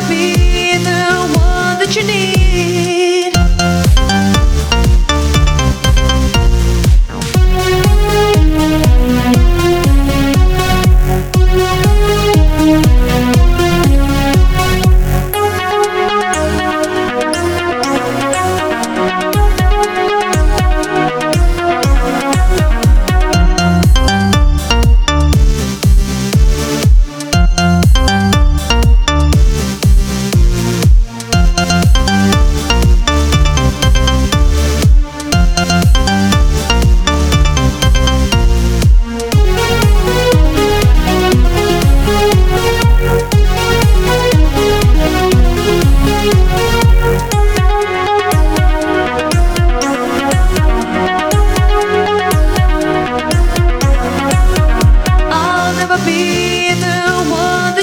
never be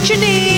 you need.